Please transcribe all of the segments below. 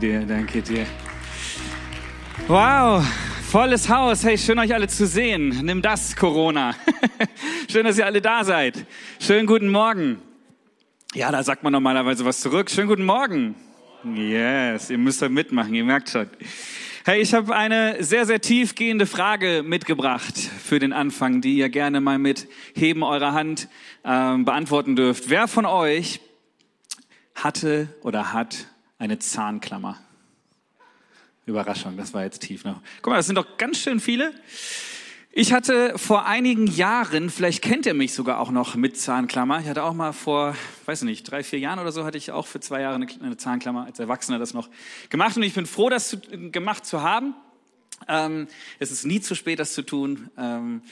dir, danke dir. Wow, volles Haus. Hey, schön euch alle zu sehen. Nimm das, Corona. schön, dass ihr alle da seid. Schönen guten Morgen. Ja, da sagt man normalerweise was zurück. Schönen guten Morgen. Yes, ihr müsst halt mitmachen, ihr merkt schon. Hey, ich habe eine sehr, sehr tiefgehende Frage mitgebracht für den Anfang, die ihr gerne mal mit Heben eurer Hand äh, beantworten dürft. Wer von euch hatte oder hat eine Zahnklammer? Überraschung, das war jetzt tief noch. Guck mal, das sind doch ganz schön viele. Ich hatte vor einigen Jahren, vielleicht kennt ihr mich sogar auch noch mit Zahnklammer. Ich hatte auch mal vor, weiß nicht, drei, vier Jahren oder so hatte ich auch für zwei Jahre eine, Zahnklammer als Erwachsener das noch gemacht. Und ich bin froh, das zu, gemacht zu haben. Ähm, es ist nie zu spät, das zu tun. Ähm,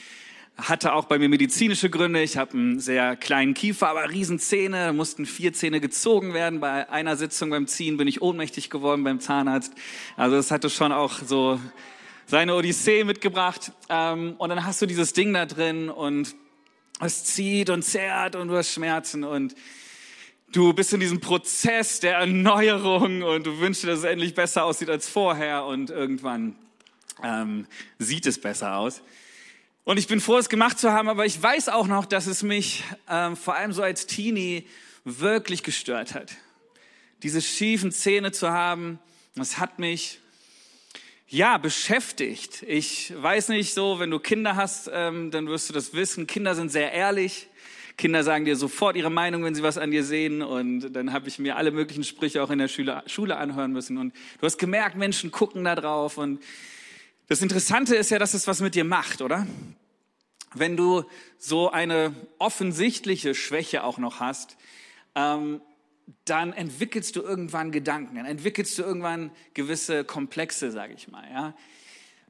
hatte auch bei mir medizinische Gründe. Ich habe einen sehr kleinen Kiefer, aber Riesenzähne. Mussten vier Zähne gezogen werden. Bei einer Sitzung beim Ziehen bin ich ohnmächtig geworden beim Zahnarzt. Also es hatte schon auch so seine Odyssee mitgebracht. Ähm, und dann hast du dieses Ding da drin und es zieht und zerrt und du hast Schmerzen und du bist in diesem Prozess der Erneuerung und du wünschst dir, dass es endlich besser aussieht als vorher und irgendwann ähm, sieht es besser aus. Und ich bin froh, es gemacht zu haben, aber ich weiß auch noch, dass es mich ähm, vor allem so als Teenie wirklich gestört hat. Diese schiefen Zähne zu haben, das hat mich ja beschäftigt. Ich weiß nicht so, wenn du Kinder hast, ähm, dann wirst du das wissen. Kinder sind sehr ehrlich. Kinder sagen dir sofort ihre Meinung, wenn sie was an dir sehen. Und dann habe ich mir alle möglichen Sprüche auch in der Schule, Schule anhören müssen. Und du hast gemerkt, Menschen gucken da drauf. Und das Interessante ist ja, dass es was mit dir macht, oder? Wenn du so eine offensichtliche Schwäche auch noch hast, ähm, dann entwickelst du irgendwann Gedanken, dann entwickelst du irgendwann gewisse Komplexe, sage ich mal. Ja?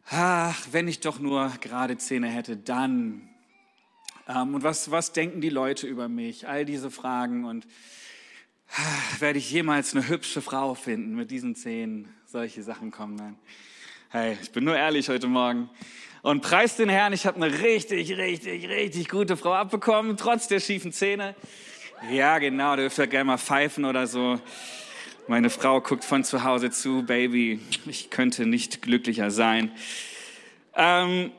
Ach, wenn ich doch nur gerade Zähne hätte, dann. Ähm, und was, was denken die Leute über mich? All diese Fragen und ach, werde ich jemals eine hübsche Frau finden mit diesen Zähnen? Solche Sachen kommen dann. Hey, ich bin nur ehrlich heute Morgen und preis den Herrn, ich habe eine richtig, richtig, richtig gute Frau abbekommen, trotz der schiefen Zähne. Ja, genau, dürft ihr gerne mal pfeifen oder so. Meine Frau guckt von zu Hause zu, Baby, ich könnte nicht glücklicher sein. Ähm,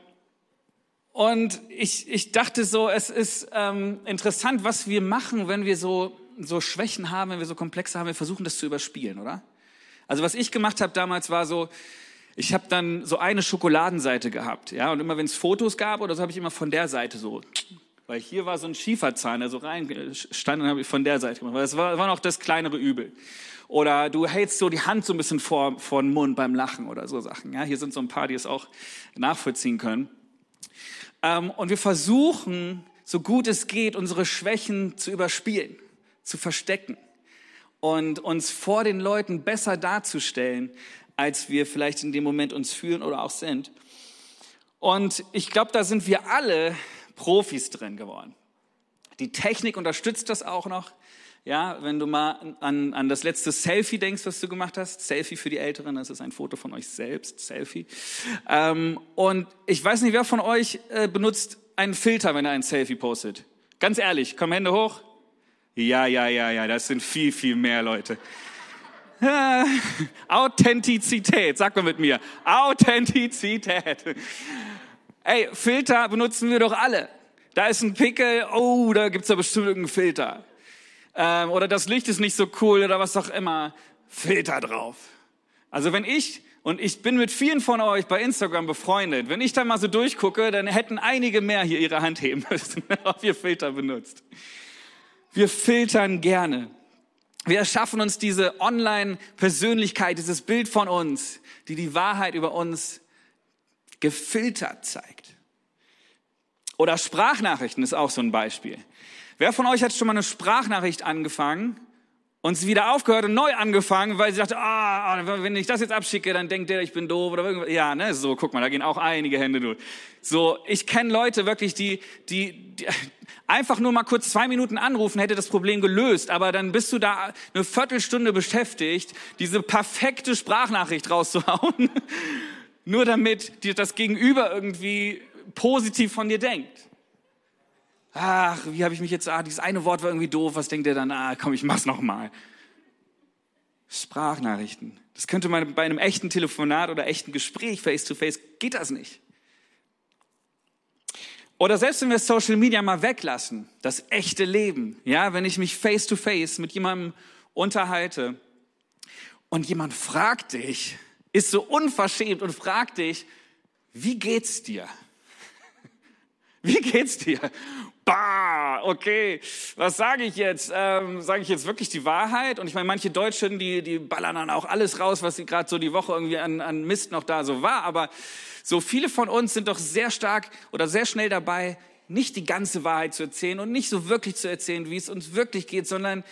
und ich, ich dachte so, es ist ähm, interessant, was wir machen, wenn wir so, so Schwächen haben, wenn wir so Komplexe haben. Wir versuchen das zu überspielen, oder? Also was ich gemacht habe damals war so, ich habe dann so eine Schokoladenseite gehabt, ja, und immer wenn es Fotos gab oder so, habe ich immer von der Seite so, weil hier war so ein Schieferzahn, der so rein stand, und habe ich von der Seite gemacht, das war, war noch das kleinere Übel. Oder du hältst so die Hand so ein bisschen vor, vor den Mund beim Lachen oder so Sachen. Ja, hier sind so ein paar, die es auch nachvollziehen können. Ähm, und wir versuchen, so gut es geht, unsere Schwächen zu überspielen, zu verstecken und uns vor den Leuten besser darzustellen, als wir vielleicht in dem Moment uns fühlen oder auch sind. Und ich glaube, da sind wir alle Profis drin geworden. Die Technik unterstützt das auch noch. Ja, wenn du mal an, an das letzte Selfie denkst, was du gemacht hast, Selfie für die Älteren, das ist ein Foto von euch selbst, Selfie. Ähm, und ich weiß nicht, wer von euch äh, benutzt einen Filter, wenn er ein Selfie postet. Ganz ehrlich, komm Hände hoch. Ja, ja, ja, ja, das sind viel, viel mehr Leute. Authentizität, sag mal mit mir. Authentizität. Ey, Filter benutzen wir doch alle. Da ist ein Pickel, oh, da gibt's da bestimmt irgendeinen Filter. Ähm, oder das Licht ist nicht so cool oder was auch immer. Filter drauf. Also wenn ich, und ich bin mit vielen von euch bei Instagram befreundet, wenn ich da mal so durchgucke, dann hätten einige mehr hier ihre Hand heben müssen, ob ihr Filter benutzt. Wir filtern gerne. Wir erschaffen uns diese Online-Persönlichkeit, dieses Bild von uns, die die Wahrheit über uns gefiltert zeigt. Oder Sprachnachrichten ist auch so ein Beispiel. Wer von euch hat schon mal eine Sprachnachricht angefangen und sie wieder aufgehört und neu angefangen, weil sie dachte, ah, wenn ich das jetzt abschicke, dann denkt der, ich bin doof oder irgendwas. Ja, ne, so, guck mal, da gehen auch einige Hände durch. So, ich kenne Leute wirklich, die, die, die einfach nur mal kurz zwei Minuten anrufen, hätte das Problem gelöst, aber dann bist du da eine Viertelstunde beschäftigt, diese perfekte Sprachnachricht rauszuhauen, nur damit dir das Gegenüber irgendwie positiv von dir denkt ach, wie habe ich mich jetzt, ah, dieses eine Wort war irgendwie doof, was denkt ihr dann, ah, komm, ich mach's noch mal. Sprachnachrichten. Das könnte man bei einem echten Telefonat oder echten Gespräch face to face, geht das nicht. Oder selbst wenn wir Social Media mal weglassen, das echte Leben, ja, wenn ich mich face to face mit jemandem unterhalte und jemand fragt dich, ist so unverschämt und fragt dich, wie geht's dir? Wie geht's dir? Bah, okay, was sage ich jetzt? Ähm, sage ich jetzt wirklich die Wahrheit? Und ich meine, manche Deutschen, die, die ballern dann auch alles raus, was sie gerade so die Woche irgendwie an, an Mist noch da so war. Aber so viele von uns sind doch sehr stark oder sehr schnell dabei, nicht die ganze Wahrheit zu erzählen und nicht so wirklich zu erzählen, wie es uns wirklich geht, sondern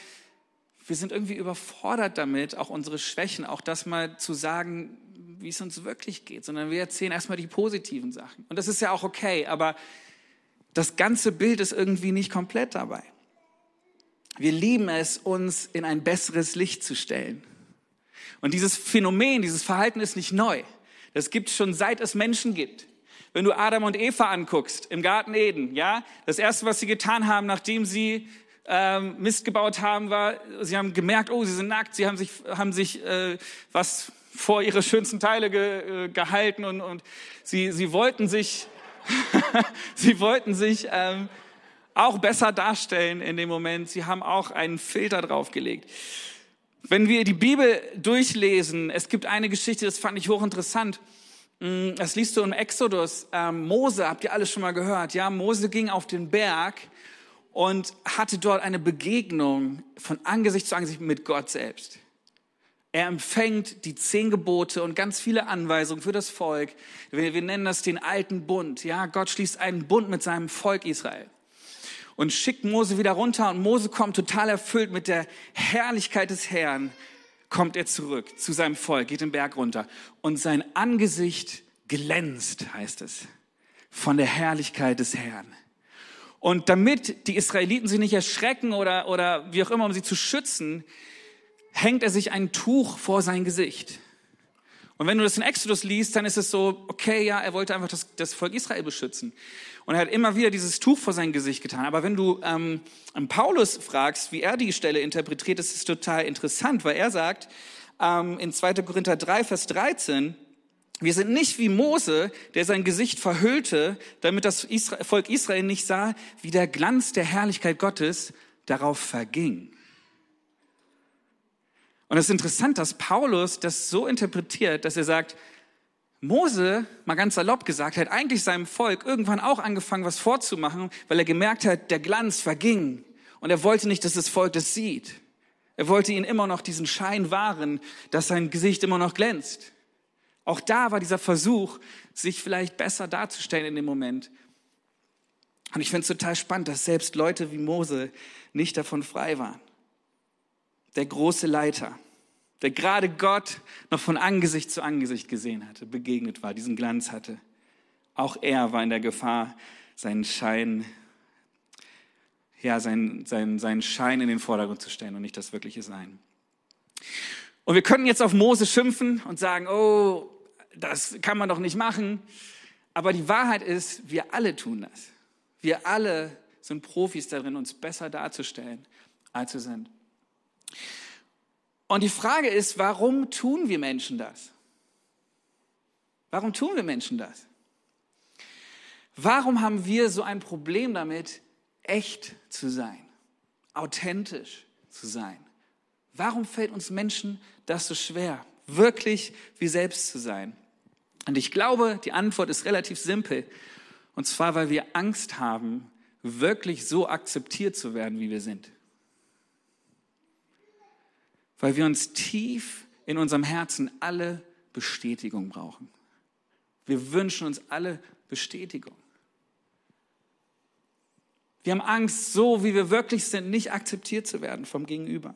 wir sind irgendwie überfordert damit, auch unsere Schwächen, auch das mal zu sagen, wie es uns wirklich geht, sondern wir erzählen erstmal die positiven Sachen. Und das ist ja auch okay, aber das ganze Bild ist irgendwie nicht komplett dabei. Wir lieben es, uns in ein besseres Licht zu stellen. Und dieses Phänomen, dieses Verhalten ist nicht neu. Das gibt es schon seit es Menschen gibt. Wenn du Adam und Eva anguckst im Garten Eden, ja, das erste, was sie getan haben, nachdem sie ähm, Mist gebaut haben, war, sie haben gemerkt, oh, sie sind nackt, sie haben sich, haben sich äh, was vor ihre schönsten Teile ge, äh, gehalten und, und sie, sie wollten sich, sie wollten sich ähm, auch besser darstellen in dem Moment. Sie haben auch einen Filter draufgelegt. Wenn wir die Bibel durchlesen, es gibt eine Geschichte, das fand ich hochinteressant. Mm, das liest du im Exodus. Ähm, Mose, habt ihr alles schon mal gehört? Ja, Mose ging auf den Berg und hatte dort eine Begegnung von Angesicht zu Angesicht mit Gott selbst. Er empfängt die zehn Gebote und ganz viele Anweisungen für das Volk. Wir, wir nennen das den alten Bund. Ja, Gott schließt einen Bund mit seinem Volk Israel und schickt Mose wieder runter und Mose kommt total erfüllt mit der Herrlichkeit des Herrn, kommt er zurück zu seinem Volk, geht den Berg runter und sein Angesicht glänzt, heißt es, von der Herrlichkeit des Herrn. Und damit die Israeliten sich nicht erschrecken oder, oder wie auch immer, um sie zu schützen, hängt er sich ein Tuch vor sein Gesicht. Und wenn du das in Exodus liest, dann ist es so, okay, ja, er wollte einfach das, das Volk Israel beschützen. Und er hat immer wieder dieses Tuch vor sein Gesicht getan. Aber wenn du ähm, Paulus fragst, wie er die Stelle interpretiert, ist es total interessant, weil er sagt ähm, in 2. Korinther 3, Vers 13, wir sind nicht wie Mose, der sein Gesicht verhüllte, damit das Volk Israel nicht sah, wie der Glanz der Herrlichkeit Gottes darauf verging. Und es ist interessant, dass Paulus das so interpretiert, dass er sagt, Mose, mal ganz salopp gesagt, hat eigentlich seinem Volk irgendwann auch angefangen, was vorzumachen, weil er gemerkt hat, der Glanz verging. Und er wollte nicht, dass das Volk das sieht. Er wollte ihnen immer noch diesen Schein wahren, dass sein Gesicht immer noch glänzt. Auch da war dieser Versuch, sich vielleicht besser darzustellen in dem Moment. Und ich finde es total spannend, dass selbst Leute wie Mose nicht davon frei waren. Der große Leiter, der gerade Gott noch von Angesicht zu Angesicht gesehen hatte, begegnet war, diesen Glanz hatte. Auch er war in der Gefahr, seinen Schein, ja, seinen, seinen, seinen Schein in den Vordergrund zu stellen und nicht das wirkliche Sein. Und wir können jetzt auf Mose schimpfen und sagen, oh, das kann man doch nicht machen. Aber die Wahrheit ist, wir alle tun das. Wir alle sind Profis darin, uns besser darzustellen, als wir sind. Und die Frage ist, warum tun wir Menschen das? Warum tun wir Menschen das? Warum haben wir so ein Problem damit, echt zu sein, authentisch zu sein? Warum fällt uns Menschen das so schwer, wirklich wir selbst zu sein? Und ich glaube, die Antwort ist relativ simpel. Und zwar, weil wir Angst haben, wirklich so akzeptiert zu werden, wie wir sind. Weil wir uns tief in unserem Herzen alle Bestätigung brauchen. Wir wünschen uns alle Bestätigung. Wir haben Angst, so wie wir wirklich sind, nicht akzeptiert zu werden vom Gegenüber.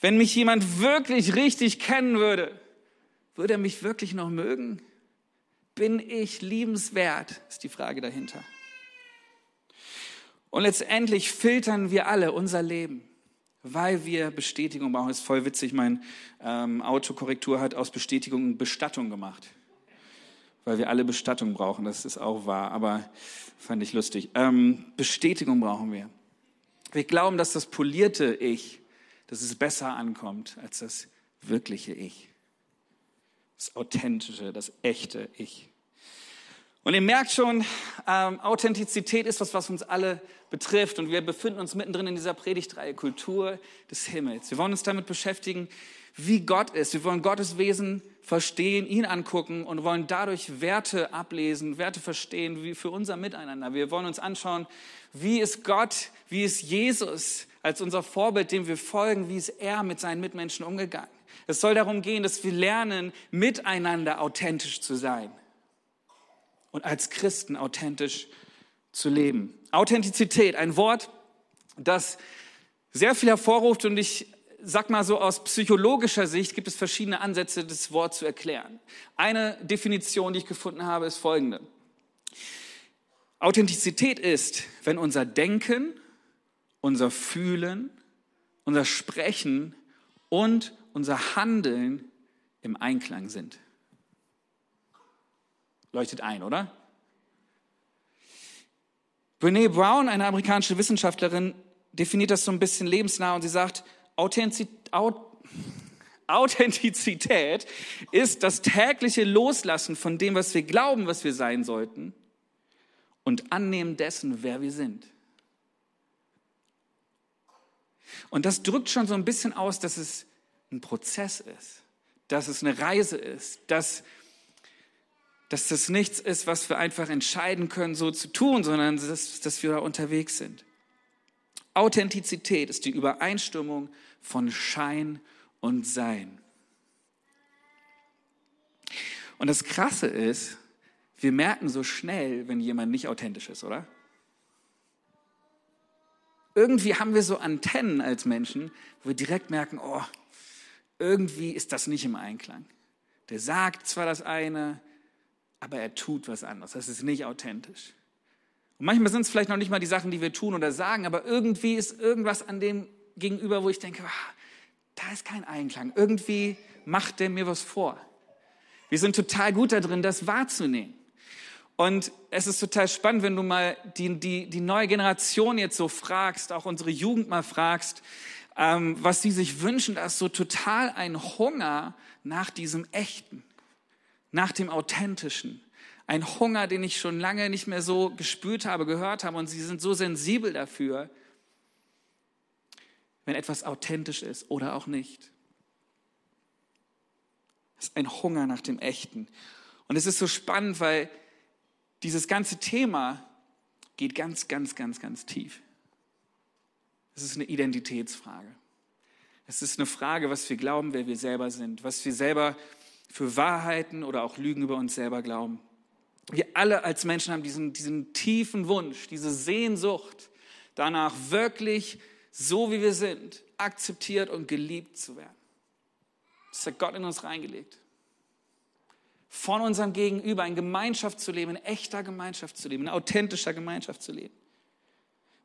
Wenn mich jemand wirklich richtig kennen würde, würde er mich wirklich noch mögen? Bin ich liebenswert? Ist die Frage dahinter. Und letztendlich filtern wir alle unser Leben, weil wir Bestätigung brauchen. Ist voll witzig. Mein ähm, Autokorrektur hat aus Bestätigung Bestattung gemacht. Weil wir alle Bestattung brauchen. Das ist auch wahr, aber fand ich lustig. Ähm, Bestätigung brauchen wir. Wir glauben, dass das polierte Ich dass es besser ankommt als das wirkliche Ich. Das authentische, das echte Ich. Und ihr merkt schon, ähm, Authentizität ist was, was uns alle betrifft. Und wir befinden uns mittendrin in dieser Predigtreihe Kultur des Himmels. Wir wollen uns damit beschäftigen, wie Gott ist. Wir wollen Gottes Wesen verstehen, ihn angucken und wollen dadurch Werte ablesen, Werte verstehen, wie für unser Miteinander. Wir wollen uns anschauen, wie ist Gott, wie ist Jesus als unser Vorbild, dem wir folgen, wie ist er mit seinen Mitmenschen umgegangen. Es soll darum gehen, dass wir lernen, miteinander authentisch zu sein und als Christen authentisch zu leben. Authentizität, ein Wort, das sehr viel hervorruft und ich sag mal so aus psychologischer Sicht gibt es verschiedene Ansätze, das Wort zu erklären. Eine Definition, die ich gefunden habe, ist folgende. Authentizität ist, wenn unser Denken, unser Fühlen, unser Sprechen und unser Handeln im Einklang sind. Leuchtet ein, oder? Brene Brown, eine amerikanische Wissenschaftlerin, definiert das so ein bisschen lebensnah und sie sagt, Authentizität ist das tägliche Loslassen von dem, was wir glauben, was wir sein sollten und Annehmen dessen, wer wir sind. Und das drückt schon so ein bisschen aus, dass es ein Prozess ist, dass es eine Reise ist, dass, dass das nichts ist, was wir einfach entscheiden können, so zu tun, sondern dass, dass wir da unterwegs sind. Authentizität ist die Übereinstimmung von Schein und Sein. Und das Krasse ist, wir merken so schnell, wenn jemand nicht authentisch ist, oder? Irgendwie haben wir so Antennen als Menschen, wo wir direkt merken, oh, irgendwie ist das nicht im Einklang. Der sagt zwar das eine, aber er tut was anderes. Das ist nicht authentisch. Und manchmal sind es vielleicht noch nicht mal die Sachen, die wir tun oder sagen, aber irgendwie ist irgendwas an dem gegenüber, wo ich denke, ah, da ist kein Einklang. Irgendwie macht der mir was vor. Wir sind total gut darin, das wahrzunehmen. Und es ist total spannend, wenn du mal die, die, die neue Generation jetzt so fragst, auch unsere Jugend mal fragst, ähm, was sie sich wünschen, da ist so total ein Hunger nach diesem Echten, nach dem Authentischen ein Hunger, den ich schon lange nicht mehr so gespürt habe, gehört habe. Und sie sind so sensibel dafür, wenn etwas authentisch ist oder auch nicht. Es ist ein Hunger nach dem Echten. Und es ist so spannend, weil dieses ganze Thema geht ganz, ganz, ganz, ganz tief. Es ist eine Identitätsfrage. Es ist eine Frage, was wir glauben, wer wir selber sind, was wir selber für Wahrheiten oder auch Lügen über uns selber glauben. Wir alle als Menschen haben diesen, diesen tiefen Wunsch, diese Sehnsucht danach, wirklich so wie wir sind, akzeptiert und geliebt zu werden. Das hat Gott in uns reingelegt. Von unserem Gegenüber in Gemeinschaft zu leben, in echter Gemeinschaft zu leben, in authentischer Gemeinschaft zu leben.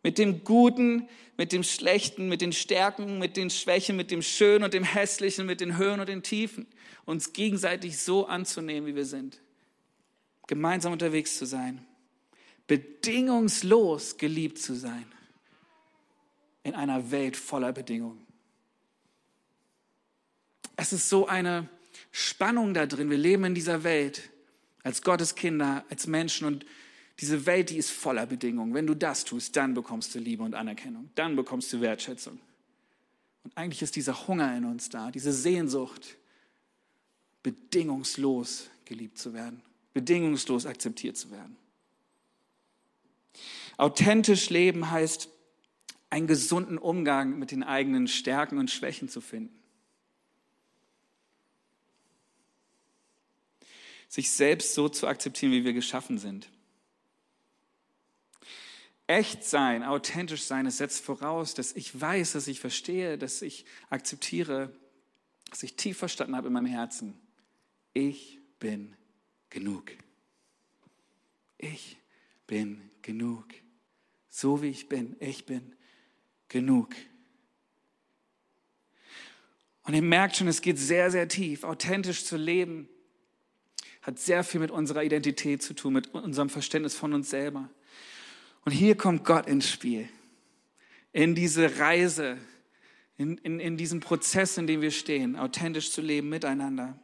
Mit dem Guten, mit dem Schlechten, mit den Stärken, mit den Schwächen, mit dem Schönen und dem Hässlichen, mit den Höhen und den Tiefen. Uns gegenseitig so anzunehmen, wie wir sind gemeinsam unterwegs zu sein, bedingungslos geliebt zu sein in einer Welt voller Bedingungen. Es ist so eine Spannung da drin. Wir leben in dieser Welt als Gottes Kinder, als Menschen und diese Welt, die ist voller Bedingungen. Wenn du das tust, dann bekommst du Liebe und Anerkennung, dann bekommst du Wertschätzung. Und eigentlich ist dieser Hunger in uns da, diese Sehnsucht, bedingungslos geliebt zu werden bedingungslos akzeptiert zu werden. Authentisch leben heißt, einen gesunden Umgang mit den eigenen Stärken und Schwächen zu finden. Sich selbst so zu akzeptieren, wie wir geschaffen sind. Echt sein, authentisch sein, es setzt voraus, dass ich weiß, dass ich verstehe, dass ich akzeptiere, dass ich tief verstanden habe in meinem Herzen. Ich bin genug. Ich bin genug. So wie ich bin, ich bin genug. Und ihr merkt schon, es geht sehr, sehr tief. Authentisch zu leben hat sehr viel mit unserer Identität zu tun, mit unserem Verständnis von uns selber. Und hier kommt Gott ins Spiel. In diese Reise in, in, in diesem Prozess, in dem wir stehen, authentisch zu leben miteinander.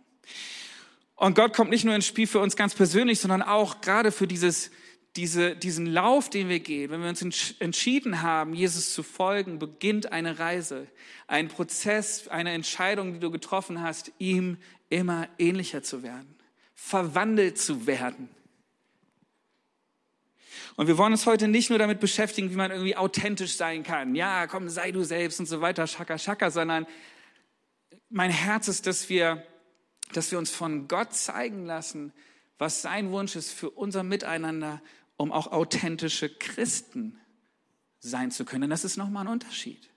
Und Gott kommt nicht nur ins Spiel für uns ganz persönlich, sondern auch gerade für dieses, diese, diesen Lauf, den wir gehen. Wenn wir uns entschieden haben, Jesus zu folgen, beginnt eine Reise, ein Prozess, eine Entscheidung, die du getroffen hast, ihm immer ähnlicher zu werden, verwandelt zu werden. Und wir wollen uns heute nicht nur damit beschäftigen, wie man irgendwie authentisch sein kann. Ja, komm, sei du selbst und so weiter, schaka, schaka, sondern mein Herz ist, dass wir dass wir uns von Gott zeigen lassen, was sein Wunsch ist für unser Miteinander, um auch authentische Christen sein zu können. Das ist nochmal ein Unterschied.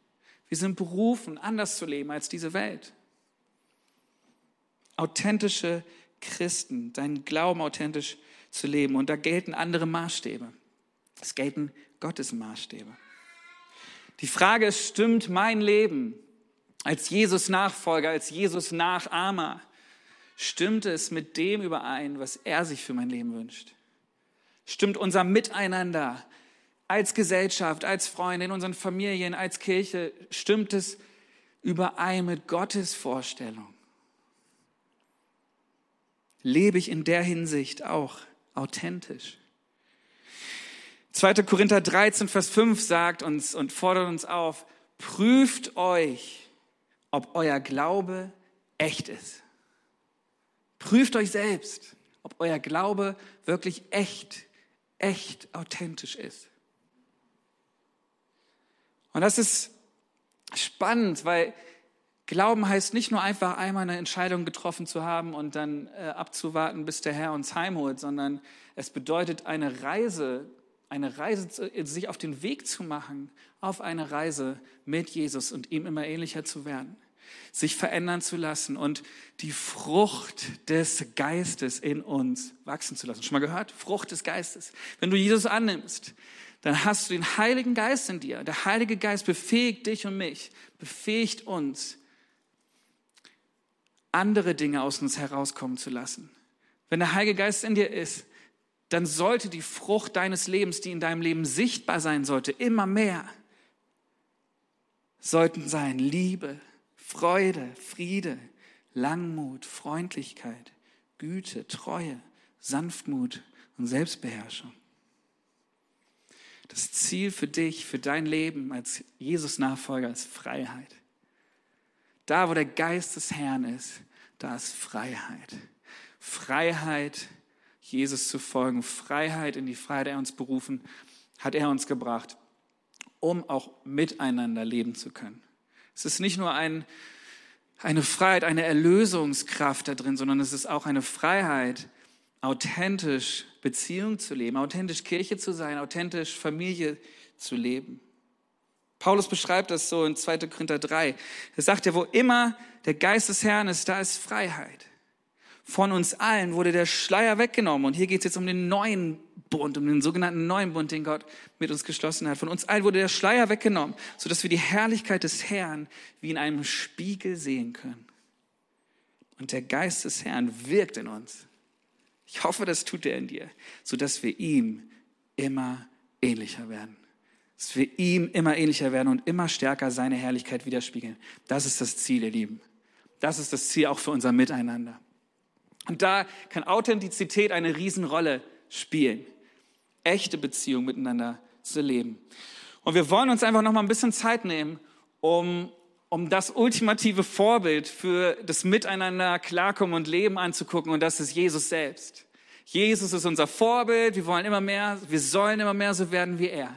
Wir sind berufen, anders zu leben als diese Welt. Authentische Christen, deinen Glauben authentisch zu leben. Und da gelten andere Maßstäbe. Es gelten Gottes Maßstäbe. Die Frage ist, stimmt mein Leben als Jesus Nachfolger, als Jesus Nachahmer Stimmt es mit dem überein, was er sich für mein Leben wünscht? Stimmt unser Miteinander als Gesellschaft, als Freunde, in unseren Familien, als Kirche, stimmt es überein mit Gottes Vorstellung? Lebe ich in der Hinsicht auch authentisch? 2. Korinther 13, Vers 5 sagt uns und fordert uns auf, prüft euch, ob euer Glaube echt ist. Prüft euch selbst, ob euer Glaube wirklich echt, echt authentisch ist. Und das ist spannend, weil Glauben heißt nicht nur einfach einmal eine Entscheidung getroffen zu haben und dann äh, abzuwarten, bis der Herr uns heimholt, sondern es bedeutet eine Reise, eine Reise, sich auf den Weg zu machen, auf eine Reise mit Jesus und ihm immer ähnlicher zu werden sich verändern zu lassen und die Frucht des Geistes in uns wachsen zu lassen. Schon mal gehört? Frucht des Geistes. Wenn du Jesus annimmst, dann hast du den Heiligen Geist in dir. Der Heilige Geist befähigt dich und mich, befähigt uns, andere Dinge aus uns herauskommen zu lassen. Wenn der Heilige Geist in dir ist, dann sollte die Frucht deines Lebens, die in deinem Leben sichtbar sein sollte, immer mehr, sollten sein Liebe, Freude, Friede, Langmut, Freundlichkeit, Güte, Treue, Sanftmut und Selbstbeherrschung. Das Ziel für dich, für dein Leben als Jesus-Nachfolger ist Freiheit. Da, wo der Geist des Herrn ist, da ist Freiheit. Freiheit, Jesus zu folgen, Freiheit in die Freiheit, er uns berufen, hat er uns gebracht, um auch miteinander leben zu können. Es ist nicht nur ein, eine Freiheit, eine Erlösungskraft da drin, sondern es ist auch eine Freiheit, authentisch Beziehung zu leben, authentisch Kirche zu sein, authentisch Familie zu leben. Paulus beschreibt das so in 2. Korinther 3. Er sagt ja, wo immer der Geist des Herrn ist, da ist Freiheit. Von uns allen wurde der Schleier weggenommen. Und hier geht es jetzt um den neuen Bund, um den sogenannten neuen Bund, den Gott mit uns geschlossen hat. Von uns allen wurde der Schleier weggenommen, sodass wir die Herrlichkeit des Herrn wie in einem Spiegel sehen können. Und der Geist des Herrn wirkt in uns. Ich hoffe, das tut er in dir, sodass wir ihm immer ähnlicher werden. Dass wir ihm immer ähnlicher werden und immer stärker seine Herrlichkeit widerspiegeln. Das ist das Ziel, ihr Lieben. Das ist das Ziel auch für unser Miteinander. Und da kann Authentizität eine Riesenrolle spielen echte Beziehung miteinander zu leben. Und wir wollen uns einfach noch mal ein bisschen Zeit nehmen, um, um das ultimative Vorbild für das Miteinander klarkommen und Leben anzugucken. Und das ist Jesus selbst. Jesus ist unser Vorbild. Wir wollen immer mehr, wir sollen immer mehr so werden wie er.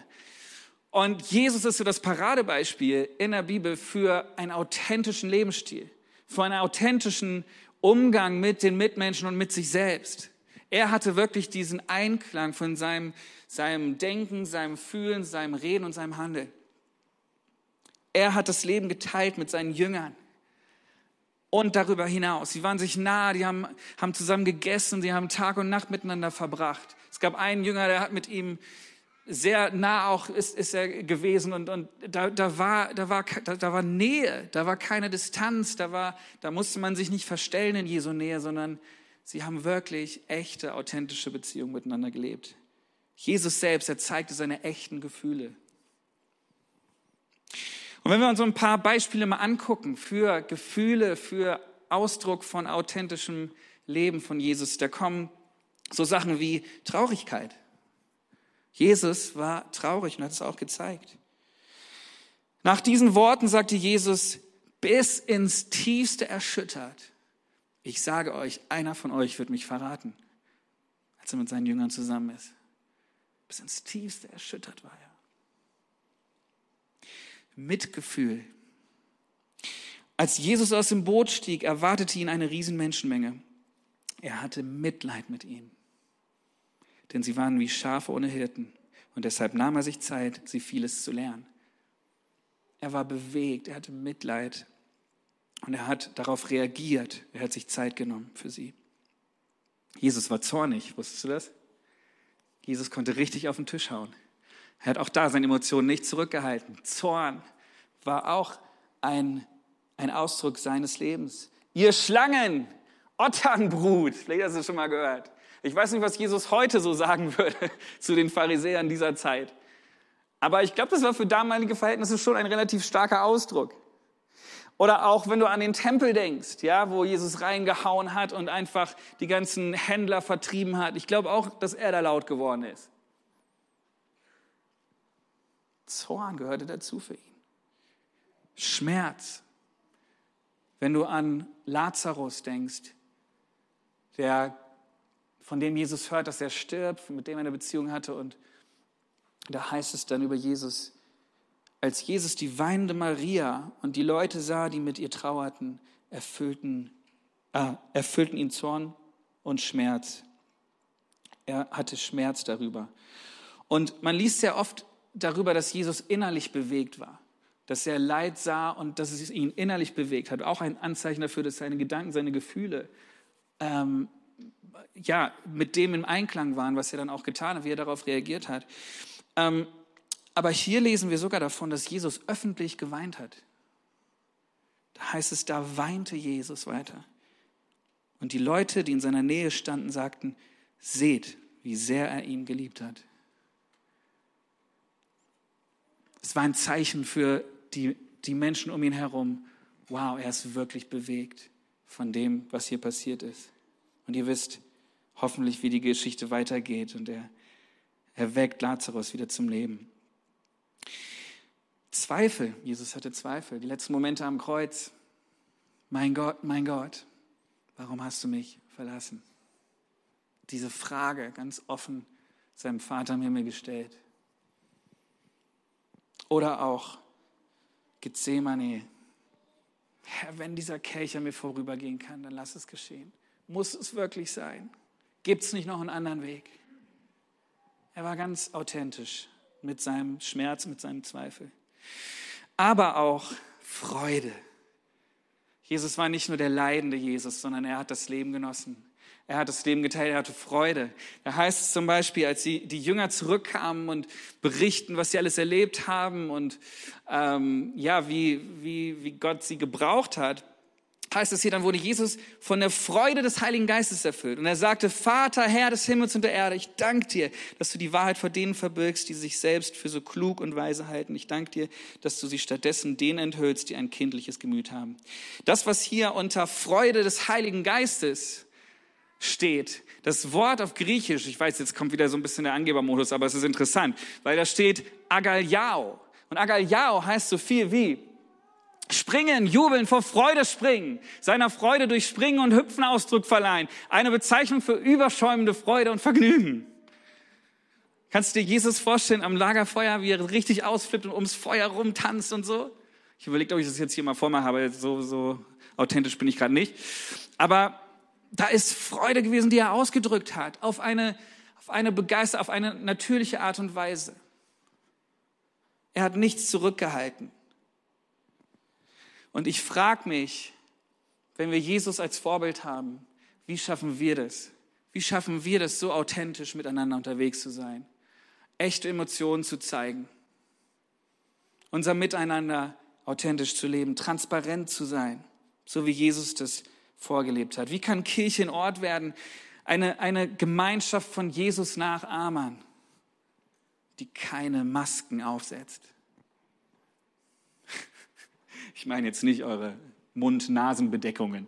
Und Jesus ist so das Paradebeispiel in der Bibel für einen authentischen Lebensstil, für einen authentischen Umgang mit den Mitmenschen und mit sich selbst. Er hatte wirklich diesen Einklang von seinem, seinem Denken, seinem Fühlen, seinem Reden und seinem Handeln. Er hat das Leben geteilt mit seinen Jüngern. Und darüber hinaus. Sie waren sich nah, die haben, haben zusammen gegessen, sie haben Tag und Nacht miteinander verbracht. Es gab einen Jünger, der hat mit ihm sehr nah auch ist, ist er gewesen und, und da, da, war, da, war, da, da war Nähe, da war keine Distanz, da, war, da musste man sich nicht verstellen in Jesu Nähe, sondern Sie haben wirklich echte, authentische Beziehungen miteinander gelebt. Jesus selbst, er zeigte seine echten Gefühle. Und wenn wir uns so ein paar Beispiele mal angucken für Gefühle, für Ausdruck von authentischem Leben von Jesus, da kommen so Sachen wie Traurigkeit. Jesus war traurig und hat es auch gezeigt. Nach diesen Worten sagte Jesus, bis ins tiefste erschüttert, ich sage euch, einer von euch wird mich verraten, als er mit seinen Jüngern zusammen ist. Bis ins tiefste erschüttert war er. Mitgefühl. Als Jesus aus dem Boot stieg, erwartete ihn eine riesen Menschenmenge. Er hatte Mitleid mit ihnen, denn sie waren wie Schafe ohne Hirten. Und deshalb nahm er sich Zeit, sie vieles zu lernen. Er war bewegt, er hatte Mitleid und er hat darauf reagiert. Er hat sich Zeit genommen für sie. Jesus war zornig, wusstest du das? Jesus konnte richtig auf den Tisch hauen. Er hat auch da seine Emotionen nicht zurückgehalten. Zorn war auch ein, ein Ausdruck seines Lebens. Ihr Schlangen, Otternbrut, vielleicht hast du es schon mal gehört. Ich weiß nicht, was Jesus heute so sagen würde zu den Pharisäern dieser Zeit. Aber ich glaube, das war für damalige Verhältnisse schon ein relativ starker Ausdruck. Oder auch, wenn du an den Tempel denkst, ja, wo Jesus reingehauen hat und einfach die ganzen Händler vertrieben hat. Ich glaube auch, dass er da laut geworden ist. Zorn gehörte dazu für ihn. Schmerz. Wenn du an Lazarus denkst, der, von dem Jesus hört, dass er stirbt, mit dem er eine Beziehung hatte und da heißt es dann über Jesus, als Jesus die weinende Maria und die Leute sah, die mit ihr trauerten, erfüllten, äh, erfüllten ihn Zorn und Schmerz. Er hatte Schmerz darüber. Und man liest sehr oft darüber, dass Jesus innerlich bewegt war, dass er Leid sah und dass es ihn innerlich bewegt hat. Auch ein Anzeichen dafür, dass seine Gedanken, seine Gefühle ähm, ja, mit dem im Einklang waren, was er dann auch getan hat, wie er darauf reagiert hat. Ähm, aber hier lesen wir sogar davon, dass Jesus öffentlich geweint hat. Da heißt es, da weinte Jesus weiter. Und die Leute, die in seiner Nähe standen, sagten, seht, wie sehr er ihn geliebt hat. Es war ein Zeichen für die, die Menschen um ihn herum. Wow, er ist wirklich bewegt von dem, was hier passiert ist. Und ihr wisst hoffentlich, wie die Geschichte weitergeht. Und er, er weckt Lazarus wieder zum Leben. Zweifel. Jesus hatte Zweifel. Die letzten Momente am Kreuz. Mein Gott, mein Gott, warum hast du mich verlassen? Diese Frage ganz offen seinem Vater im Himmel gestellt. Oder auch Gethsemane. Herr, wenn dieser Kelch an mir vorübergehen kann, dann lass es geschehen. Muss es wirklich sein? Gibt es nicht noch einen anderen Weg? Er war ganz authentisch mit seinem Schmerz, mit seinem Zweifel. Aber auch Freude. Jesus war nicht nur der leidende Jesus, sondern er hat das Leben genossen. Er hat das Leben geteilt, er hatte Freude. Da heißt es zum Beispiel, als die, die Jünger zurückkamen und berichten, was sie alles erlebt haben und ähm, ja, wie, wie, wie Gott sie gebraucht hat, heißt es hier, dann wurde Jesus von der Freude des Heiligen Geistes erfüllt. Und er sagte, Vater, Herr des Himmels und der Erde, ich danke dir, dass du die Wahrheit vor denen verbirgst, die sich selbst für so klug und weise halten. Ich danke dir, dass du sie stattdessen denen enthüllst, die ein kindliches Gemüt haben. Das, was hier unter Freude des Heiligen Geistes steht, das Wort auf Griechisch, ich weiß, jetzt kommt wieder so ein bisschen der Angebermodus, aber es ist interessant, weil da steht Agaliao. Und Agaliao heißt so viel wie Springen, jubeln, vor Freude springen, seiner Freude durch Springen und Hüpfen Ausdruck verleihen. Eine Bezeichnung für überschäumende Freude und Vergnügen. Kannst du dir Jesus vorstellen am Lagerfeuer, wie er richtig ausflippt und ums Feuer rumtanzt und so? Ich überlege, ob ich das jetzt hier mal vormache, aber so, so authentisch bin ich gerade nicht. Aber da ist Freude gewesen, die er ausgedrückt hat, auf eine, auf eine Begeisterung, auf eine natürliche Art und Weise. Er hat nichts zurückgehalten. Und ich frage mich, wenn wir Jesus als Vorbild haben, wie schaffen wir das? Wie schaffen wir das, so authentisch miteinander unterwegs zu sein? Echte Emotionen zu zeigen. Unser Miteinander authentisch zu leben, transparent zu sein, so wie Jesus das vorgelebt hat. Wie kann Kirche ein Ort werden, eine, eine Gemeinschaft von Jesus Nachahmern, die keine Masken aufsetzt? Ich meine jetzt nicht eure Mund-Nasen-Bedeckungen,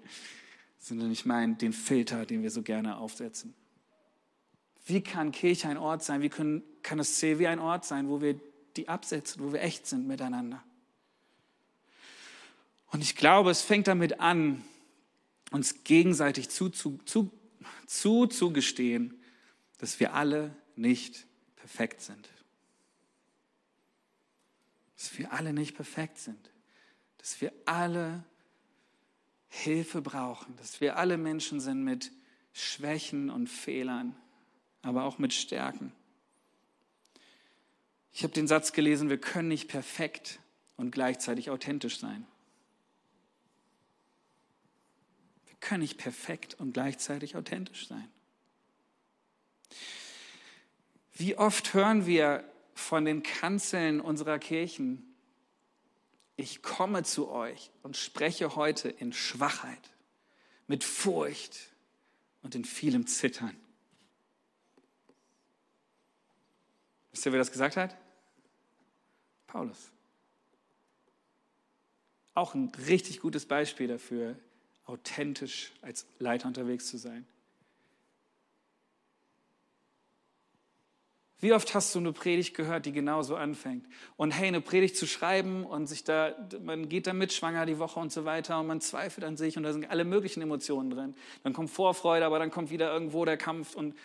sondern ich meine den Filter, den wir so gerne aufsetzen. Wie kann Kirche ein Ort sein? Wie können, kann das CW ein Ort sein, wo wir die absetzen, wo wir echt sind miteinander? Und ich glaube, es fängt damit an, uns gegenseitig zuzugestehen, zu, zu, zu dass wir alle nicht perfekt sind. Dass wir alle nicht perfekt sind. Dass wir alle Hilfe brauchen. Dass wir alle Menschen sind mit Schwächen und Fehlern, aber auch mit Stärken. Ich habe den Satz gelesen, wir können nicht perfekt und gleichzeitig authentisch sein. Wir können nicht perfekt und gleichzeitig authentisch sein. Wie oft hören wir von den Kanzeln unserer Kirchen, ich komme zu euch und spreche heute in Schwachheit, mit Furcht und in vielem Zittern. Wisst ihr, wer das gesagt hat? Paulus. Auch ein richtig gutes Beispiel dafür, authentisch als Leiter unterwegs zu sein. Wie oft hast du eine Predigt gehört, die genauso anfängt? Und hey, eine Predigt zu schreiben und sich da, man geht da mit schwanger die Woche und so weiter und man zweifelt an sich und da sind alle möglichen Emotionen drin. Dann kommt Vorfreude, aber dann kommt wieder irgendwo der Kampf und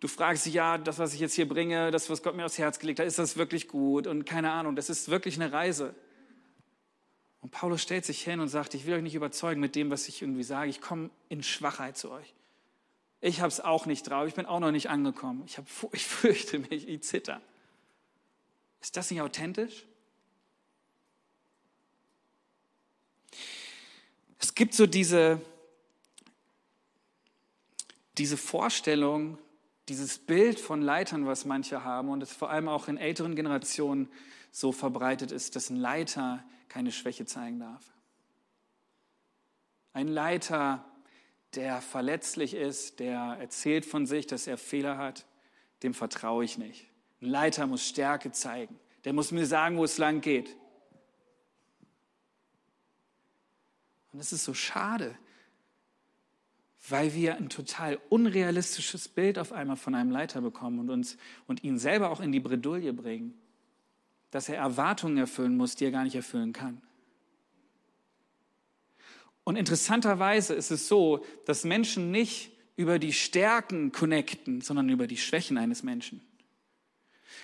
du fragst dich, ja, das, was ich jetzt hier bringe, das, was Gott mir aufs Herz gelegt hat, ist das wirklich gut? Und keine Ahnung, das ist wirklich eine Reise. Und Paulus stellt sich hin und sagt, ich will euch nicht überzeugen mit dem, was ich irgendwie sage. Ich komme in Schwachheit zu euch. Ich habe es auch nicht drauf, ich bin auch noch nicht angekommen. Ich, hab, ich fürchte mich, ich zitter. Ist das nicht authentisch? Es gibt so diese, diese Vorstellung, dieses Bild von Leitern, was manche haben und es vor allem auch in älteren Generationen so verbreitet ist, dass ein Leiter keine Schwäche zeigen darf. Ein Leiter der verletzlich ist, der erzählt von sich, dass er Fehler hat, dem vertraue ich nicht. Ein Leiter muss Stärke zeigen. Der muss mir sagen, wo es lang geht. Und es ist so schade, weil wir ein total unrealistisches Bild auf einmal von einem Leiter bekommen und uns und ihn selber auch in die Bredouille bringen, dass er Erwartungen erfüllen muss, die er gar nicht erfüllen kann. Und interessanterweise ist es so, dass Menschen nicht über die Stärken connecten, sondern über die Schwächen eines Menschen.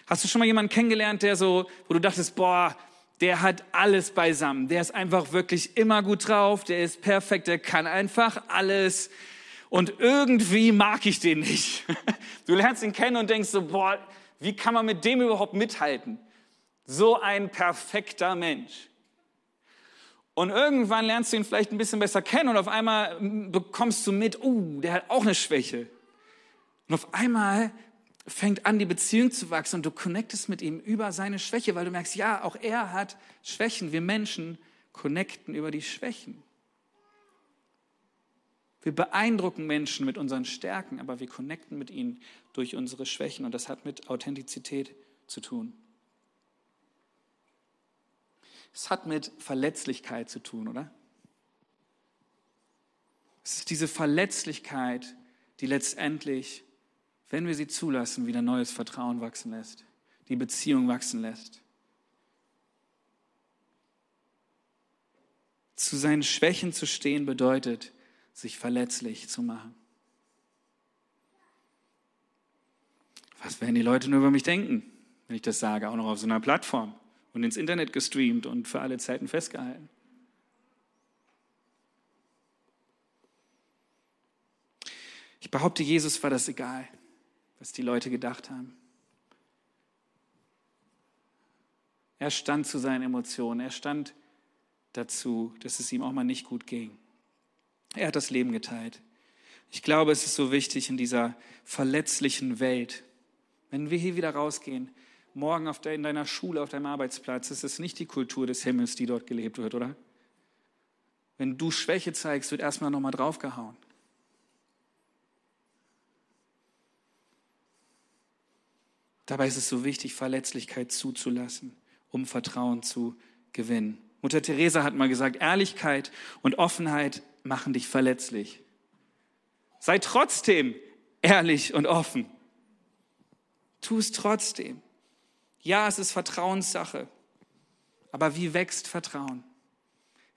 Hast du schon mal jemanden kennengelernt, der so, wo du dachtest, boah, der hat alles beisammen, der ist einfach wirklich immer gut drauf, der ist perfekt, der kann einfach alles und irgendwie mag ich den nicht. Du lernst ihn kennen und denkst so, boah, wie kann man mit dem überhaupt mithalten? So ein perfekter Mensch. Und irgendwann lernst du ihn vielleicht ein bisschen besser kennen und auf einmal bekommst du mit, uh, der hat auch eine Schwäche. Und auf einmal fängt an, die Beziehung zu wachsen und du connectest mit ihm über seine Schwäche, weil du merkst, ja, auch er hat Schwächen. Wir Menschen connecten über die Schwächen. Wir beeindrucken Menschen mit unseren Stärken, aber wir connecten mit ihnen durch unsere Schwächen und das hat mit Authentizität zu tun. Es hat mit Verletzlichkeit zu tun, oder? Es ist diese Verletzlichkeit, die letztendlich, wenn wir sie zulassen, wieder neues Vertrauen wachsen lässt, die Beziehung wachsen lässt. Zu seinen Schwächen zu stehen bedeutet, sich verletzlich zu machen. Was werden die Leute nur über mich denken, wenn ich das sage, auch noch auf so einer Plattform? Und ins Internet gestreamt und für alle Zeiten festgehalten. Ich behaupte, Jesus war das egal, was die Leute gedacht haben. Er stand zu seinen Emotionen, er stand dazu, dass es ihm auch mal nicht gut ging. Er hat das Leben geteilt. Ich glaube, es ist so wichtig in dieser verletzlichen Welt, wenn wir hier wieder rausgehen, morgen der, in deiner Schule, auf deinem Arbeitsplatz, ist es nicht die Kultur des Himmels, die dort gelebt wird, oder? Wenn du Schwäche zeigst, wird erstmal nochmal draufgehauen. Dabei ist es so wichtig, Verletzlichkeit zuzulassen, um Vertrauen zu gewinnen. Mutter Teresa hat mal gesagt, Ehrlichkeit und Offenheit machen dich verletzlich. Sei trotzdem ehrlich und offen. Tu es trotzdem. Ja, es ist Vertrauenssache. Aber wie wächst Vertrauen?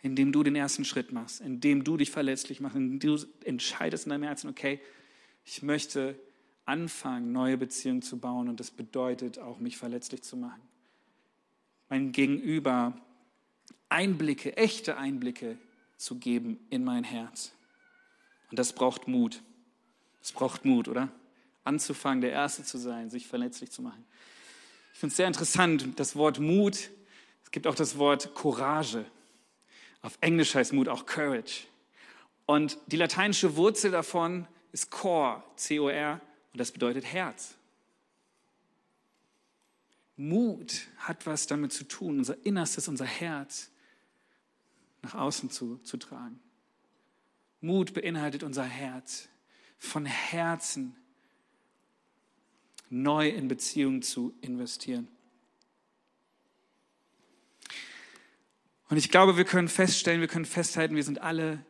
Indem du den ersten Schritt machst, indem du dich verletzlich machst, indem du entscheidest in deinem Herzen, okay, ich möchte anfangen, neue Beziehungen zu bauen und das bedeutet auch, mich verletzlich zu machen. Mein Gegenüber Einblicke, echte Einblicke zu geben in mein Herz. Und das braucht Mut. Es braucht Mut, oder? Anzufangen, der Erste zu sein, sich verletzlich zu machen. Ich finde es sehr interessant, das Wort Mut, es gibt auch das Wort Courage. Auf Englisch heißt Mut auch Courage. Und die lateinische Wurzel davon ist Cor, C-O-R, und das bedeutet Herz. Mut hat was damit zu tun, unser Innerstes, unser Herz nach außen zu, zu tragen. Mut beinhaltet unser Herz, von Herzen neu in Beziehungen zu investieren. Und ich glaube, wir können feststellen, wir können festhalten, wir sind alle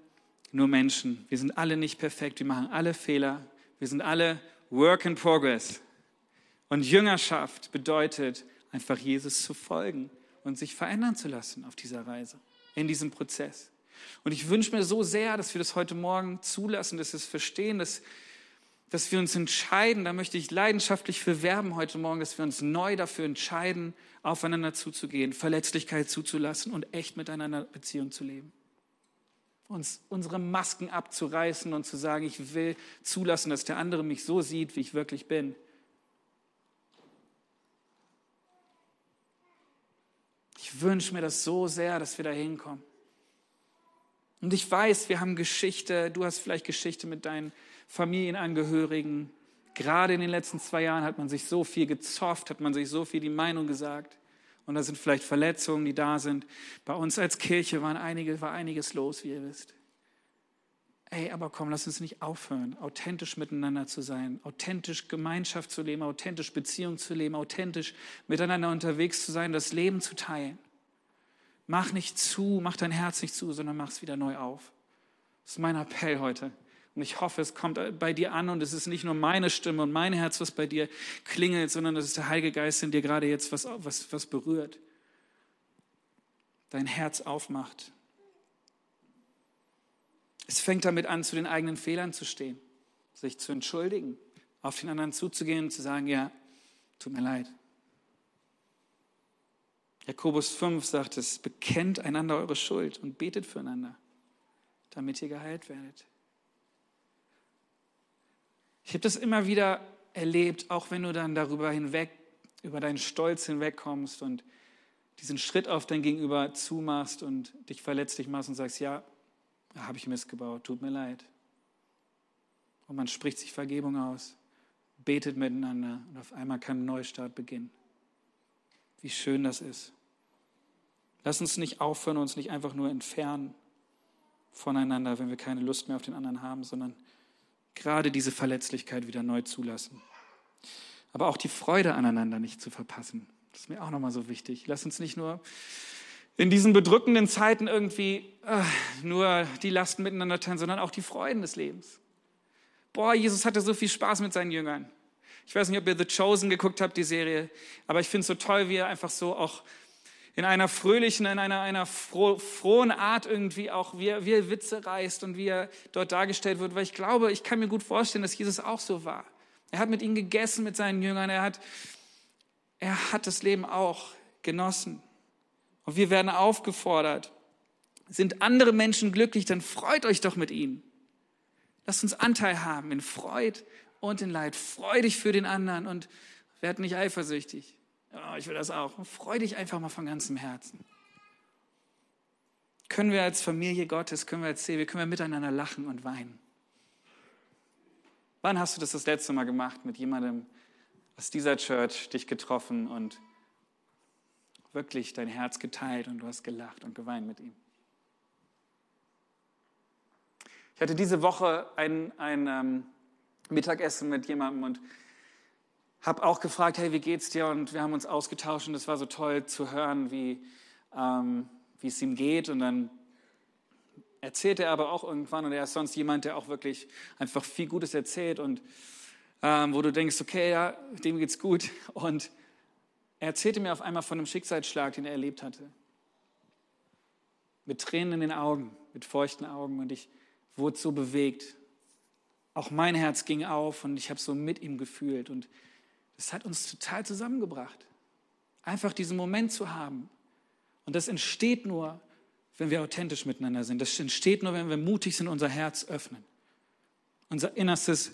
nur Menschen. Wir sind alle nicht perfekt. Wir machen alle Fehler. Wir sind alle Work in Progress. Und Jüngerschaft bedeutet einfach Jesus zu folgen und sich verändern zu lassen auf dieser Reise, in diesem Prozess. Und ich wünsche mir so sehr, dass wir das heute Morgen zulassen, dass wir es verstehen, dass, dass wir uns entscheiden, da möchte ich leidenschaftlich für werben heute Morgen, dass wir uns neu dafür entscheiden, aufeinander zuzugehen, Verletzlichkeit zuzulassen und echt miteinander Beziehung zu leben. Uns unsere Masken abzureißen und zu sagen, ich will zulassen, dass der andere mich so sieht, wie ich wirklich bin. Ich wünsche mir das so sehr, dass wir da hinkommen. Und ich weiß, wir haben Geschichte, du hast vielleicht Geschichte mit deinen Familienangehörigen. Gerade in den letzten zwei Jahren hat man sich so viel gezofft, hat man sich so viel die Meinung gesagt. Und da sind vielleicht Verletzungen, die da sind. Bei uns als Kirche waren einige, war einiges los, wie ihr wisst. Ey, aber komm, lass uns nicht aufhören, authentisch miteinander zu sein, authentisch Gemeinschaft zu leben, authentisch Beziehung zu leben, authentisch miteinander unterwegs zu sein, das Leben zu teilen. Mach nicht zu, mach dein Herz nicht zu, sondern mach es wieder neu auf. Das ist mein Appell heute. Und ich hoffe, es kommt bei dir an und es ist nicht nur meine Stimme und mein Herz, was bei dir klingelt, sondern es ist der Heilige Geist in dir gerade jetzt was, was, was berührt. Dein Herz aufmacht. Es fängt damit an, zu den eigenen Fehlern zu stehen, sich zu entschuldigen, auf den anderen zuzugehen und zu sagen, ja, tut mir leid. Jakobus 5 sagt es, bekennt einander eure Schuld und betet füreinander, damit ihr geheilt werdet. Ich habe das immer wieder erlebt, auch wenn du dann darüber hinweg, über deinen Stolz hinwegkommst und diesen Schritt auf dein Gegenüber zumachst und dich verletzlich machst und sagst, ja, da habe ich Mist gebaut, tut mir leid. Und man spricht sich Vergebung aus, betet miteinander und auf einmal kann ein Neustart beginnen. Wie schön das ist. Lass uns nicht aufhören, uns nicht einfach nur entfernen voneinander, wenn wir keine Lust mehr auf den anderen haben, sondern gerade diese Verletzlichkeit wieder neu zulassen. Aber auch die Freude aneinander nicht zu verpassen. Das ist mir auch nochmal so wichtig. Lass uns nicht nur in diesen bedrückenden Zeiten irgendwie äh, nur die Lasten miteinander teilen, sondern auch die Freuden des Lebens. Boah, Jesus hatte so viel Spaß mit seinen Jüngern. Ich weiß nicht, ob ihr The Chosen geguckt habt, die Serie, aber ich finde es so toll, wie er einfach so auch in einer fröhlichen, in einer, einer froh, frohen Art irgendwie auch, wie er, wie er Witze reißt und wie er dort dargestellt wird, weil ich glaube, ich kann mir gut vorstellen, dass Jesus auch so war. Er hat mit ihnen gegessen, mit seinen Jüngern, er hat, er hat das Leben auch genossen. Und wir werden aufgefordert, sind andere Menschen glücklich, dann freut euch doch mit ihnen. Lasst uns Anteil haben in Freud und in Leid. Freu dich für den anderen und werd nicht eifersüchtig. Ja, ich will das auch. Freu dich einfach mal von ganzem Herzen. Können wir als Familie Gottes, können wir als Seele, können wir miteinander lachen und weinen? Wann hast du das das letzte Mal gemacht mit jemandem aus dieser Church, dich getroffen und wirklich dein Herz geteilt und du hast gelacht und geweint mit ihm? Ich hatte diese Woche ein, ein ähm, Mittagessen mit jemandem und habe auch gefragt, hey, wie geht's dir? Und wir haben uns ausgetauscht und es war so toll zu hören, wie, ähm, es ihm geht und dann erzählt er aber auch irgendwann und er ist sonst jemand, der auch wirklich einfach viel Gutes erzählt und ähm, wo du denkst, okay, ja, dem geht's gut und er erzählte mir auf einmal von einem Schicksalsschlag, den er erlebt hatte. Mit Tränen in den Augen, mit feuchten Augen und ich wurde so bewegt. Auch mein Herz ging auf und ich habe so mit ihm gefühlt und das hat uns total zusammengebracht. Einfach diesen Moment zu haben. Und das entsteht nur, wenn wir authentisch miteinander sind. Das entsteht nur, wenn wir mutig sind, unser Herz öffnen. Unser Innerstes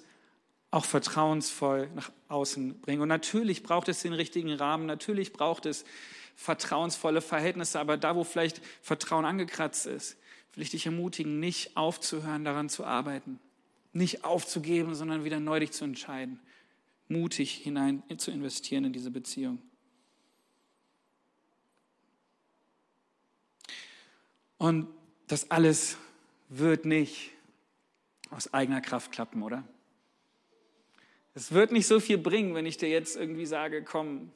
auch vertrauensvoll nach außen bringen. Und natürlich braucht es den richtigen Rahmen, natürlich braucht es vertrauensvolle Verhältnisse, aber da, wo vielleicht Vertrauen angekratzt ist, will ich dich ermutigen, nicht aufzuhören, daran zu arbeiten, nicht aufzugeben, sondern wieder neu dich zu entscheiden, mutig hinein zu investieren in diese Beziehung. Und das alles wird nicht aus eigener Kraft klappen, oder? Es wird nicht so viel bringen, wenn ich dir jetzt irgendwie sage, komm,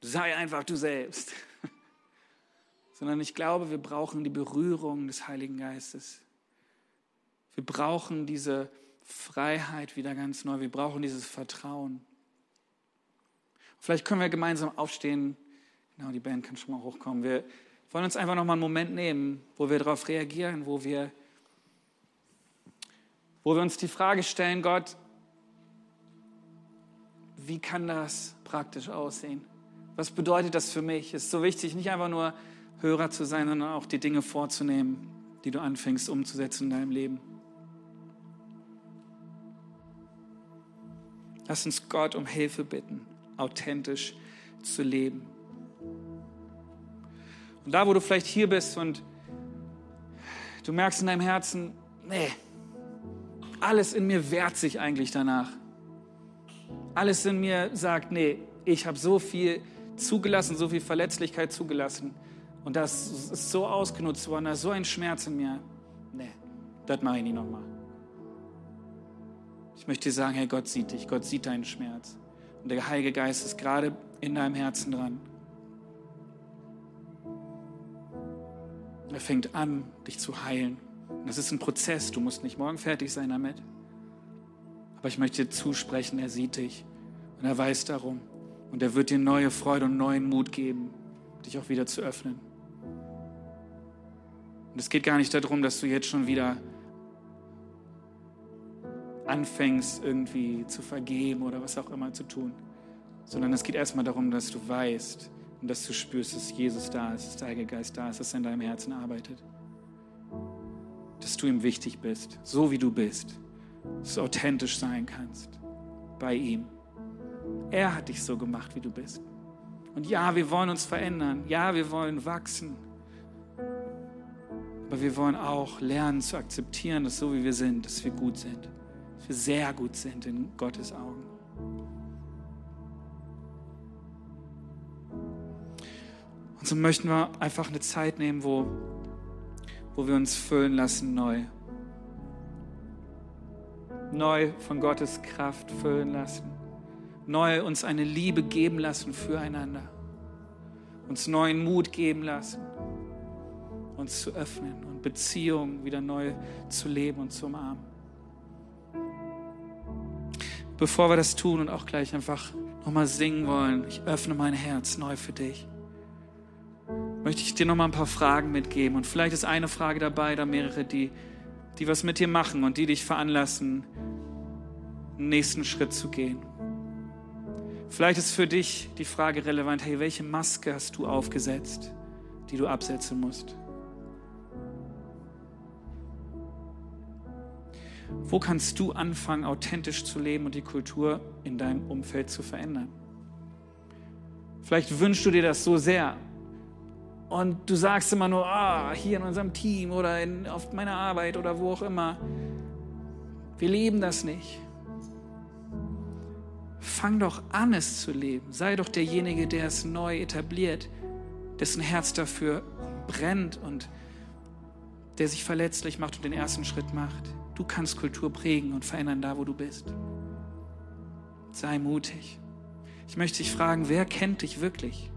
sei einfach du selbst. Sondern ich glaube, wir brauchen die Berührung des Heiligen Geistes. Wir brauchen diese Freiheit wieder ganz neu. Wir brauchen dieses Vertrauen. Vielleicht können wir gemeinsam aufstehen. Genau, die Band kann schon mal hochkommen. Wir wollen uns einfach noch mal einen Moment nehmen, wo wir darauf reagieren, wo wir, wo wir uns die Frage stellen, Gott, wie kann das praktisch aussehen? Was bedeutet das für mich? Es ist so wichtig, nicht einfach nur Hörer zu sein, sondern auch die Dinge vorzunehmen, die du anfängst umzusetzen in deinem Leben. Lass uns Gott um Hilfe bitten, authentisch zu leben. Und da, wo du vielleicht hier bist und du merkst in deinem Herzen, nee, alles in mir wehrt sich eigentlich danach. Alles in mir sagt, nee, ich habe so viel zugelassen, so viel Verletzlichkeit zugelassen. Und das ist so ausgenutzt worden, da ist so ein Schmerz in mir. Nee, das mache ich nicht nochmal. Ich möchte dir sagen, hey, Gott sieht dich, Gott sieht deinen Schmerz. Und der Heilige Geist ist gerade in deinem Herzen dran. Er fängt an, dich zu heilen. Und das ist ein Prozess, du musst nicht morgen fertig sein damit. Aber ich möchte dir zusprechen, er sieht dich und er weiß darum. Und er wird dir neue Freude und neuen Mut geben, dich auch wieder zu öffnen. Und es geht gar nicht darum, dass du jetzt schon wieder anfängst, irgendwie zu vergeben oder was auch immer zu tun, sondern es geht erstmal darum, dass du weißt und dass du spürst, dass Jesus da ist, dass der Heilige Geist da ist, dass er in deinem Herzen arbeitet. Dass du ihm wichtig bist, so wie du bist dass du authentisch sein kannst bei ihm. Er hat dich so gemacht, wie du bist. Und ja, wir wollen uns verändern. Ja, wir wollen wachsen. Aber wir wollen auch lernen zu akzeptieren, dass so wie wir sind, dass wir gut sind. Sehr gut sind in Gottes Augen. Und so möchten wir einfach eine Zeit nehmen, wo, wo wir uns füllen lassen neu neu von Gottes Kraft füllen lassen, neu uns eine Liebe geben lassen füreinander, uns neuen Mut geben lassen, uns zu öffnen und Beziehungen wieder neu zu leben und zu umarmen. Bevor wir das tun und auch gleich einfach nochmal singen wollen, ich öffne mein Herz neu für dich, möchte ich dir nochmal ein paar Fragen mitgeben. Und vielleicht ist eine Frage dabei oder mehrere, die die was mit dir machen und die dich veranlassen, einen nächsten Schritt zu gehen. Vielleicht ist für dich die Frage relevant, hey, welche Maske hast du aufgesetzt, die du absetzen musst? Wo kannst du anfangen, authentisch zu leben und die Kultur in deinem Umfeld zu verändern? Vielleicht wünschst du dir das so sehr, und du sagst immer nur, ah, hier in unserem Team oder in, auf meiner Arbeit oder wo auch immer. Wir leben das nicht. Fang doch an, es zu leben. Sei doch derjenige, der es neu etabliert, dessen Herz dafür brennt und der sich verletzlich macht und den ersten Schritt macht. Du kannst Kultur prägen und verändern da, wo du bist. Sei mutig. Ich möchte dich fragen, wer kennt dich wirklich?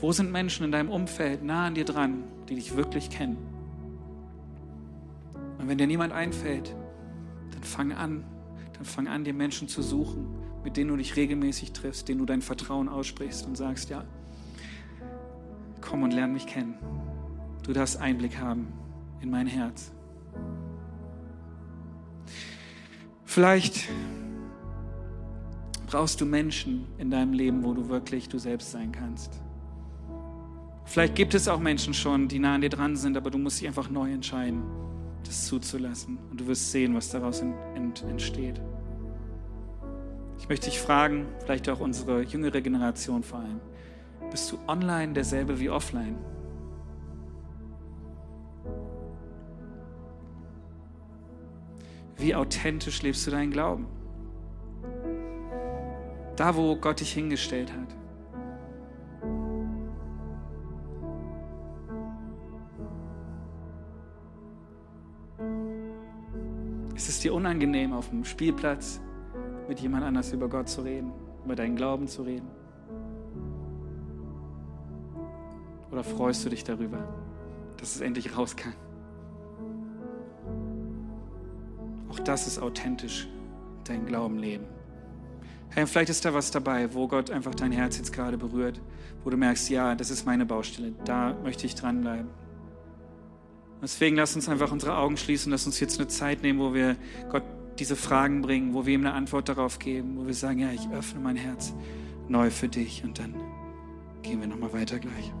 Wo sind Menschen in deinem Umfeld nah an dir dran, die dich wirklich kennen? Und wenn dir niemand einfällt, dann fang an, dann fang an, dir Menschen zu suchen, mit denen du dich regelmäßig triffst, denen du dein Vertrauen aussprichst und sagst, ja, komm und lern mich kennen. Du darfst Einblick haben in mein Herz. Vielleicht brauchst du Menschen in deinem Leben, wo du wirklich du selbst sein kannst. Vielleicht gibt es auch Menschen schon, die nah an dir dran sind, aber du musst dich einfach neu entscheiden, das zuzulassen. Und du wirst sehen, was daraus entsteht. Ich möchte dich fragen, vielleicht auch unsere jüngere Generation vor allem, bist du online derselbe wie offline? Wie authentisch lebst du deinen Glauben? Da, wo Gott dich hingestellt hat. Ist es dir unangenehm, auf dem Spielplatz mit jemand anders über Gott zu reden, über deinen Glauben zu reden? Oder freust du dich darüber, dass es endlich raus kann? Auch das ist authentisch, dein Glauben leben. Hey, vielleicht ist da was dabei, wo Gott einfach dein Herz jetzt gerade berührt, wo du merkst, ja, das ist meine Baustelle, da möchte ich dranbleiben. Deswegen lass uns einfach unsere Augen schließen, lass uns jetzt eine Zeit nehmen, wo wir Gott diese Fragen bringen, wo wir ihm eine Antwort darauf geben, wo wir sagen, ja, ich öffne mein Herz neu für dich und dann gehen wir nochmal weiter gleich.